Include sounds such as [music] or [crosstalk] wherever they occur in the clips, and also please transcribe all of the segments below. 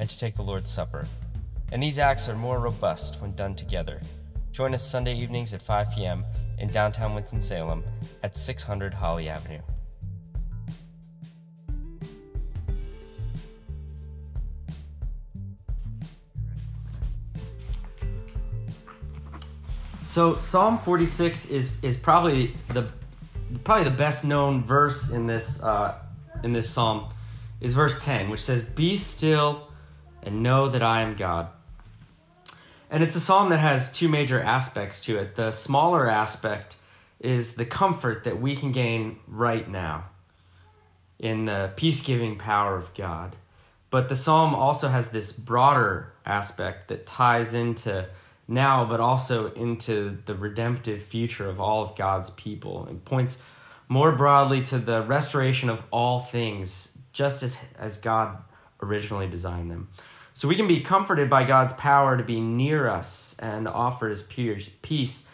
and to take the Lord's Supper. And these acts are more robust when done together. Join us Sunday evenings at 5 p.m. in downtown Winston-Salem at 600 Holly Avenue. So Psalm 46 is is probably the probably the best known verse in this uh, in this psalm is verse 10, which says, "Be still and know that I am God." And it's a psalm that has two major aspects to it. The smaller aspect is the comfort that we can gain right now in the peace-giving power of God. But the psalm also has this broader aspect that ties into now, but also into the redemptive future of all of God's people and points more broadly to the restoration of all things, just as, as God originally designed them. So we can be comforted by God's power to be near us and offer his peace.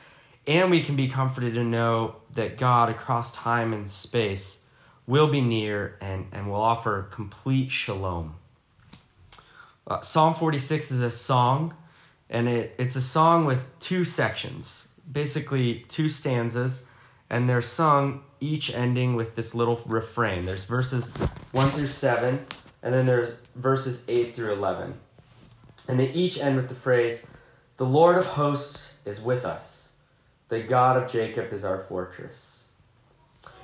And we can be comforted to know that God across time and space will be near and, and will offer complete shalom. Uh, Psalm 46 is a song, and it, it's a song with two sections, basically two stanzas, and they're sung each ending with this little refrain. There's verses 1 through 7, and then there's verses 8 through 11. And they each end with the phrase, The Lord of hosts is with us, the God of Jacob is our fortress.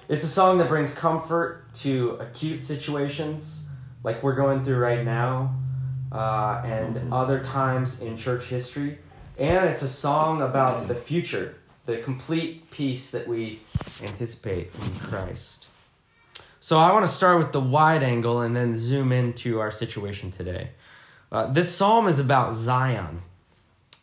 It's a song that brings comfort to acute situations like we're going through right now uh, and other times in church history. And it's a song about the future, the complete peace that we anticipate in Christ. So I want to start with the wide angle and then zoom into our situation today. Uh, this psalm is about Zion,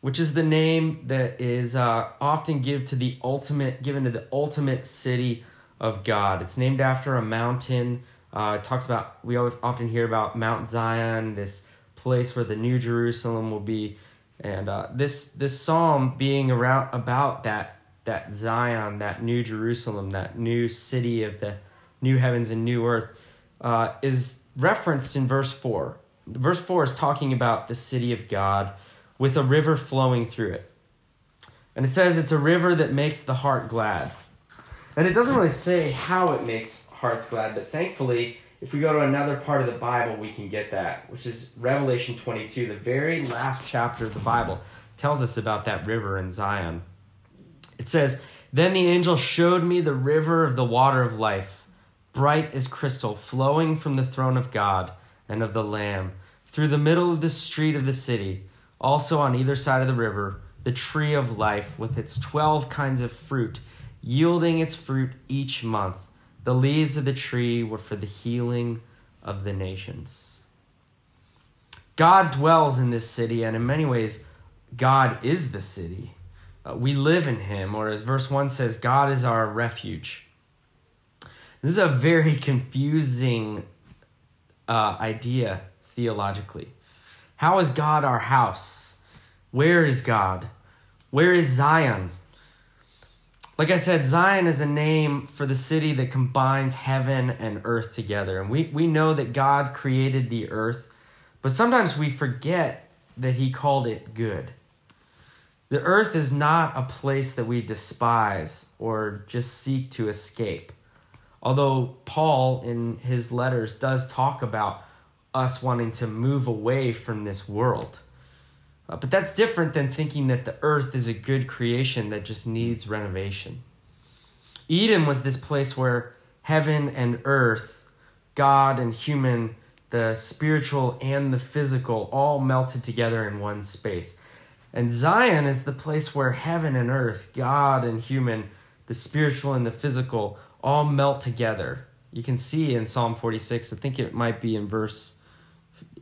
which is the name that is uh, often give to the ultimate, given to the ultimate city of God. It's named after a mountain. Uh, it talks about we often hear about Mount Zion, this place where the New Jerusalem will be, and uh, this this psalm being around about that that Zion, that New Jerusalem, that new city of the new heavens and new earth, uh, is referenced in verse 4. Verse 4 is talking about the city of God with a river flowing through it. And it says it's a river that makes the heart glad. And it doesn't really say how it makes hearts glad, but thankfully, if we go to another part of the Bible, we can get that, which is Revelation 22, the very last chapter of the Bible, tells us about that river in Zion. It says, Then the angel showed me the river of the water of life bright as crystal, flowing from the throne of God and of the Lamb, through the middle of the street of the city, also on either side of the river, the tree of life with its twelve kinds of fruit, yielding its fruit each month. The leaves of the tree were for the healing of the nations. God dwells in this city, and in many ways, God is the city. Uh, we live in Him, or as verse 1 says, God is our refuge. This is a very confusing uh, idea theologically. How is God our house? Where is God? Where is Zion? Like I said, Zion is a name for the city that combines heaven and earth together. And we, we know that God created the earth, but sometimes we forget that He called it good. The earth is not a place that we despise or just seek to escape. Although Paul, in his letters, does talk about us wanting to move away from this world. Uh, but that's different than thinking that the earth is a good creation that just needs renovation. Eden was this place where heaven and earth, God and human, the spiritual and the physical, all melted together in one space. And Zion is the place where heaven and earth, God and human, the spiritual and the physical, all melt together. You can see in Psalm 46, I think it might be in verse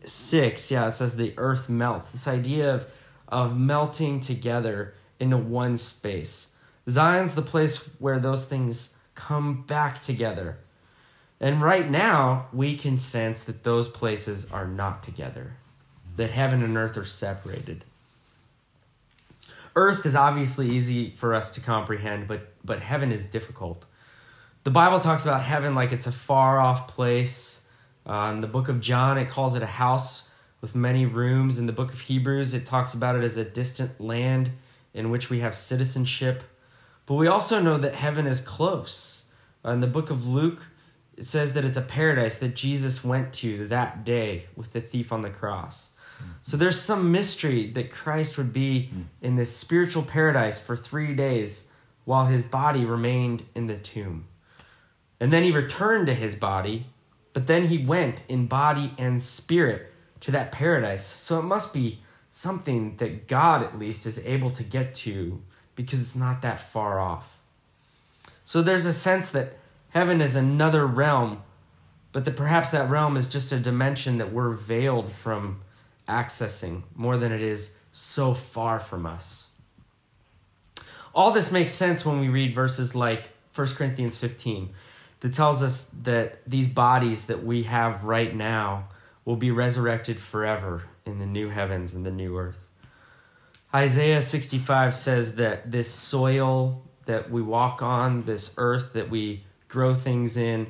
6, yeah, it says the earth melts. This idea of, of melting together into one space. Zion's the place where those things come back together. And right now, we can sense that those places are not together, that heaven and earth are separated. Earth is obviously easy for us to comprehend, but, but heaven is difficult. The Bible talks about heaven like it's a far off place. Uh, in the book of John, it calls it a house with many rooms. In the book of Hebrews, it talks about it as a distant land in which we have citizenship. But we also know that heaven is close. Uh, in the book of Luke, it says that it's a paradise that Jesus went to that day with the thief on the cross. So there's some mystery that Christ would be in this spiritual paradise for three days while his body remained in the tomb. And then he returned to his body, but then he went in body and spirit to that paradise. So it must be something that God, at least, is able to get to because it's not that far off. So there's a sense that heaven is another realm, but that perhaps that realm is just a dimension that we're veiled from accessing more than it is so far from us. All this makes sense when we read verses like 1 Corinthians 15 that tells us that these bodies that we have right now will be resurrected forever in the new heavens and the new earth. Isaiah 65 says that this soil that we walk on, this earth that we grow things in,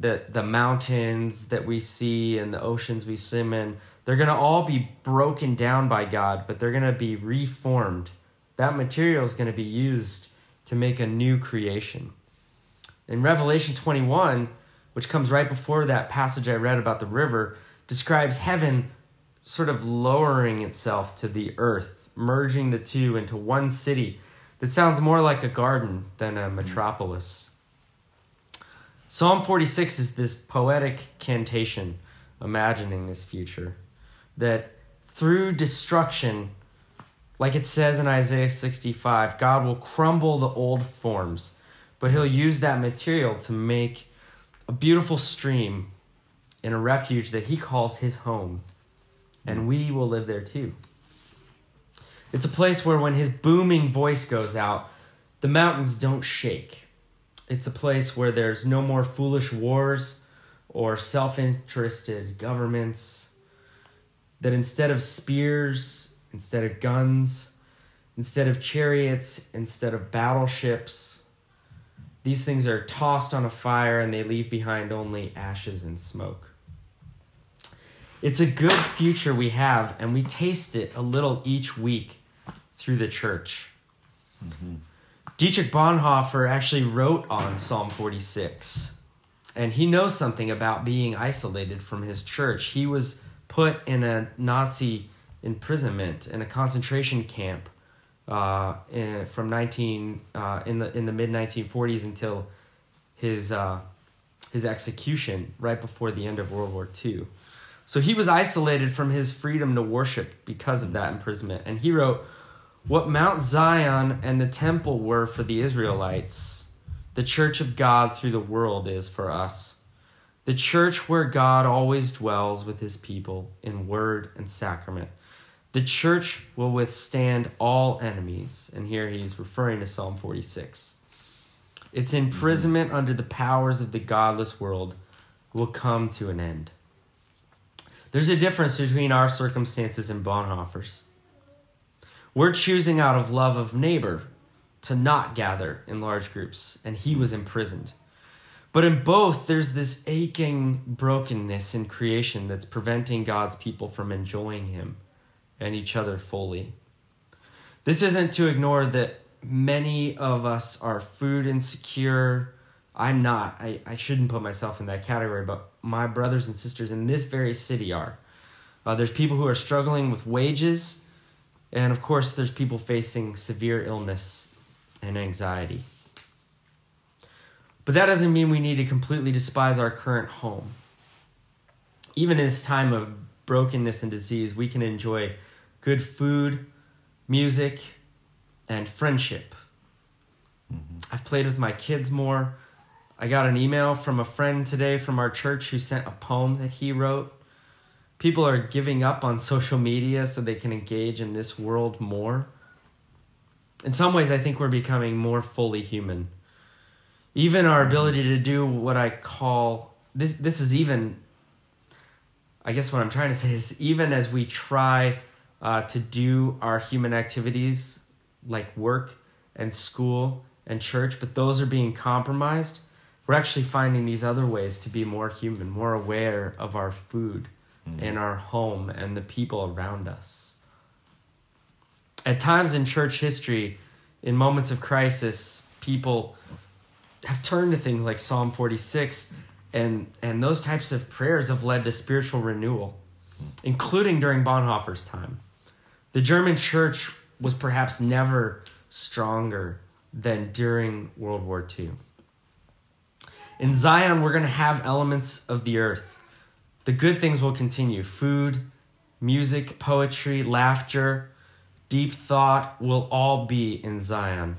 that the mountains that we see and the oceans we swim in, they're going to all be broken down by God, but they're going to be reformed. That material is going to be used to make a new creation. In Revelation 21, which comes right before that passage I read about the river, describes heaven sort of lowering itself to the earth, merging the two into one city that sounds more like a garden than a metropolis. Psalm 46 is this poetic cantation imagining this future that through destruction, like it says in Isaiah 65, God will crumble the old forms, but he'll use that material to make a beautiful stream in a refuge that he calls his home, and we will live there too. It's a place where when his booming voice goes out, the mountains don't shake. It's a place where there's no more foolish wars or self interested governments that instead of spears, instead of guns, instead of chariots, instead of battleships, these things are tossed on a fire and they leave behind only ashes and smoke. It's a good future we have, and we taste it a little each week through the church. Mm-hmm. Dietrich Bonhoeffer actually wrote on Psalm 46, and he knows something about being isolated from his church. He was put in a Nazi imprisonment in a concentration camp uh, in, from 19 uh, in the in the mid 1940s until his uh, his execution right before the end of World War II. So he was isolated from his freedom to worship because of that imprisonment, and he wrote, "What Mount Zion and the temple were for the Israelites, the church of God through the world is for us." the church where God always dwells with his people in word and sacrament. The church will withstand all enemies. And here he's referring to Psalm 46. Its imprisonment under the powers of the godless world will come to an end. There's a difference between our circumstances and Bonhoeffer's. We're choosing out of love of neighbor to not gather in large groups, and he was imprisoned. But in both, there's this aching brokenness in creation that's preventing God's people from enjoying Him and each other fully. This isn't to ignore that many of us are food insecure. I'm not. I, I shouldn't put myself in that category, but my brothers and sisters in this very city are. Uh, there's people who are struggling with wages, and of course, there's people facing severe illness and anxiety. But that doesn't mean we need to completely despise our current home. Even in this time of brokenness and disease, we can enjoy good food, music, and friendship. Mm-hmm. I've played with my kids more. I got an email from a friend today from our church who sent a poem that he wrote. people are giving up on social media so they can engage in this world more. In some ways, I think we're becoming more fully human. Even our ability to do what I call this, this is even, I guess what I'm trying to say is even as we try uh, to do our human activities like work and school and church, but those are being compromised, we're actually finding these other ways to be more human, more aware of our food mm-hmm. and our home and the people around us. At times in church history, in moments of crisis, people have turned to things like Psalm 46 and and those types of prayers have led to spiritual renewal, including during Bonhoeffer's time. The German church was perhaps never stronger than during World War II. In Zion, we're going to have elements of the earth. The good things will continue food, music, poetry, laughter, deep thought will all be in Zion.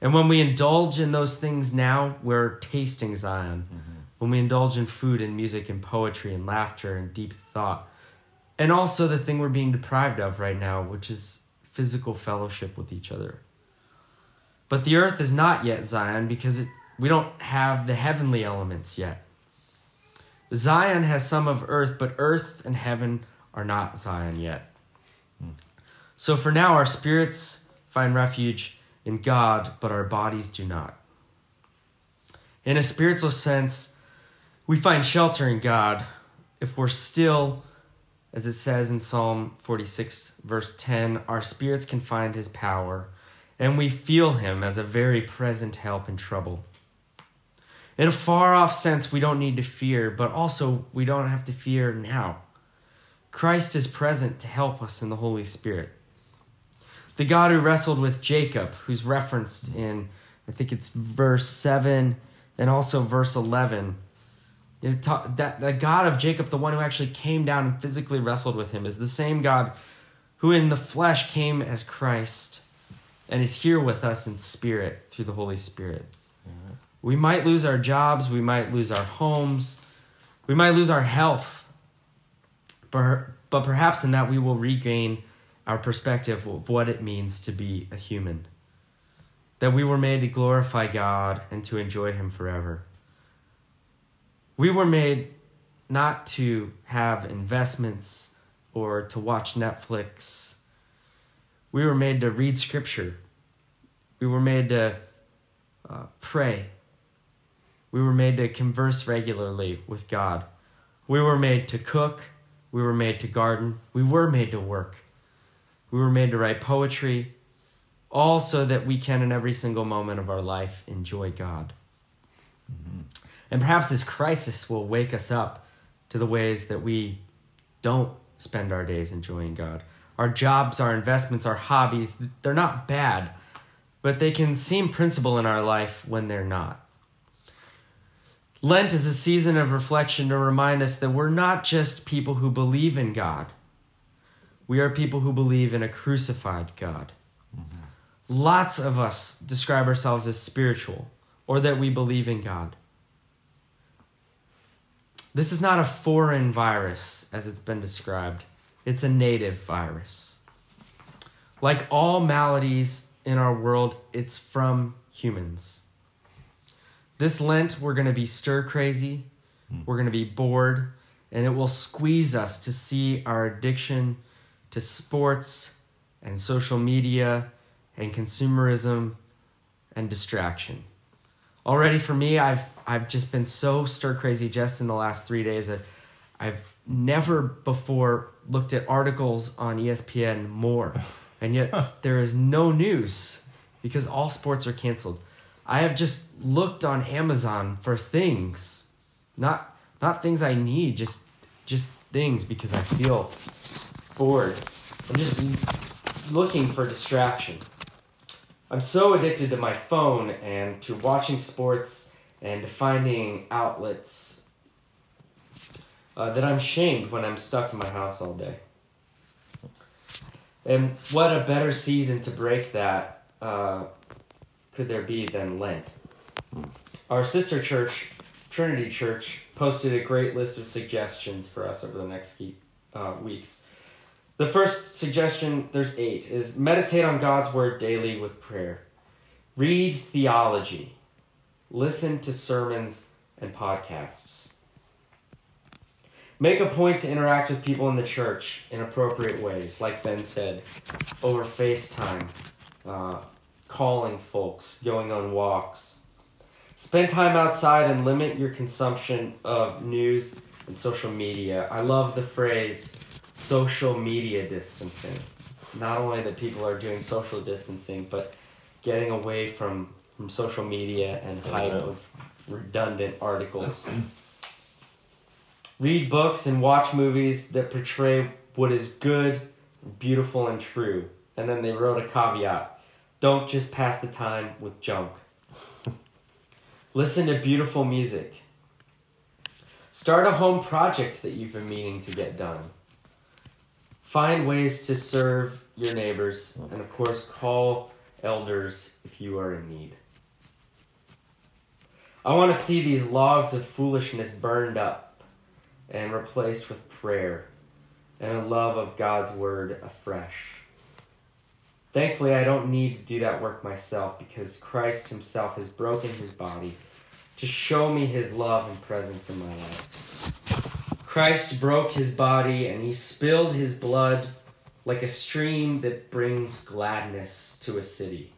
And when we indulge in those things now, we're tasting Zion. Mm-hmm. When we indulge in food and music and poetry and laughter and deep thought, and also the thing we're being deprived of right now, which is physical fellowship with each other. But the earth is not yet Zion because it, we don't have the heavenly elements yet. Zion has some of earth, but earth and heaven are not Zion yet. So for now, our spirits find refuge in God, but our bodies do not. In a spiritual sense, we find shelter in God if we're still as it says in Psalm 46, verse 10, our spirits can find his power, and we feel him as a very present help in trouble. In a far off sense, we don't need to fear, but also we don't have to fear now. Christ is present to help us in the Holy Spirit. The God who wrestled with Jacob, who's referenced in, I think it's verse 7 and also verse 11 that the God of Jacob, the one who actually came down and physically wrestled with him, is the same God who in the flesh came as Christ and is here with us in spirit through the Holy Spirit. Mm-hmm. We might lose our jobs, we might lose our homes, we might lose our health, but, but perhaps in that we will regain our perspective of what it means to be a human. That we were made to glorify God and to enjoy Him forever. We were made not to have investments or to watch Netflix. We were made to read scripture. We were made to uh, pray. We were made to converse regularly with God. We were made to cook. We were made to garden. We were made to work. We were made to write poetry, all so that we can, in every single moment of our life, enjoy God. Mm-hmm. And perhaps this crisis will wake us up to the ways that we don't spend our days enjoying God. Our jobs, our investments, our hobbies, they're not bad, but they can seem principal in our life when they're not. Lent is a season of reflection to remind us that we're not just people who believe in God. We are people who believe in a crucified God. Mm-hmm. Lots of us describe ourselves as spiritual or that we believe in God. This is not a foreign virus, as it's been described, it's a native virus. Like all maladies in our world, it's from humans. This Lent, we're going to be stir crazy, hmm. we're going to be bored, and it will squeeze us to see our addiction to sports and social media and consumerism and distraction. Already for me, I've I've just been so stir crazy just in the last three days. I've, I've never before looked at articles on ESPN more, [laughs] and yet there is no news because all sports are canceled. I have just looked on Amazon for things, not not things I need, just just things because I feel bored. I'm just looking for distraction. I'm so addicted to my phone and to watching sports and finding outlets uh, that I'm shamed when I'm stuck in my house all day. And what a better season to break that uh, could there be than Lent? Our sister church, Trinity Church, posted a great list of suggestions for us over the next uh, weeks. The first suggestion, there's eight, is meditate on God's word daily with prayer. Read theology. Listen to sermons and podcasts. Make a point to interact with people in the church in appropriate ways, like Ben said, over FaceTime, uh, calling folks, going on walks. Spend time outside and limit your consumption of news and social media. I love the phrase social media distancing. Not only that people are doing social distancing, but getting away from, from social media and hype of redundant articles. Read books and watch movies that portray what is good, beautiful, and true. And then they wrote a caveat don't just pass the time with junk. [laughs] Listen to beautiful music. Start a home project that you've been meaning to get done. Find ways to serve your neighbors, and of course, call elders if you are in need. I want to see these logs of foolishness burned up and replaced with prayer and a love of God's word afresh. Thankfully, I don't need to do that work myself because Christ Himself has broken His body to show me His love and presence in my life. Christ broke His body and He spilled His blood like a stream that brings gladness to a city.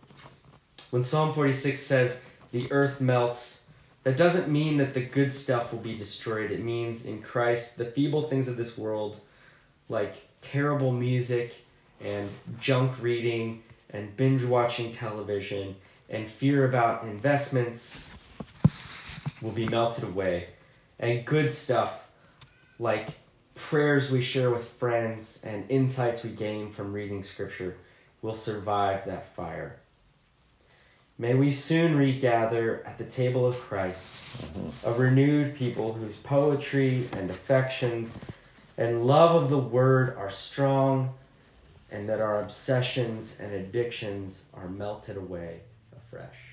When Psalm 46 says, The earth melts that doesn't mean that the good stuff will be destroyed. It means in Christ, the feeble things of this world, like terrible music and junk reading and binge watching television and fear about investments, will be melted away. And good stuff, like prayers we share with friends and insights we gain from reading scripture, will survive that fire. May we soon regather at the table of Christ, mm-hmm. a renewed people whose poetry and affections and love of the word are strong, and that our obsessions and addictions are melted away afresh.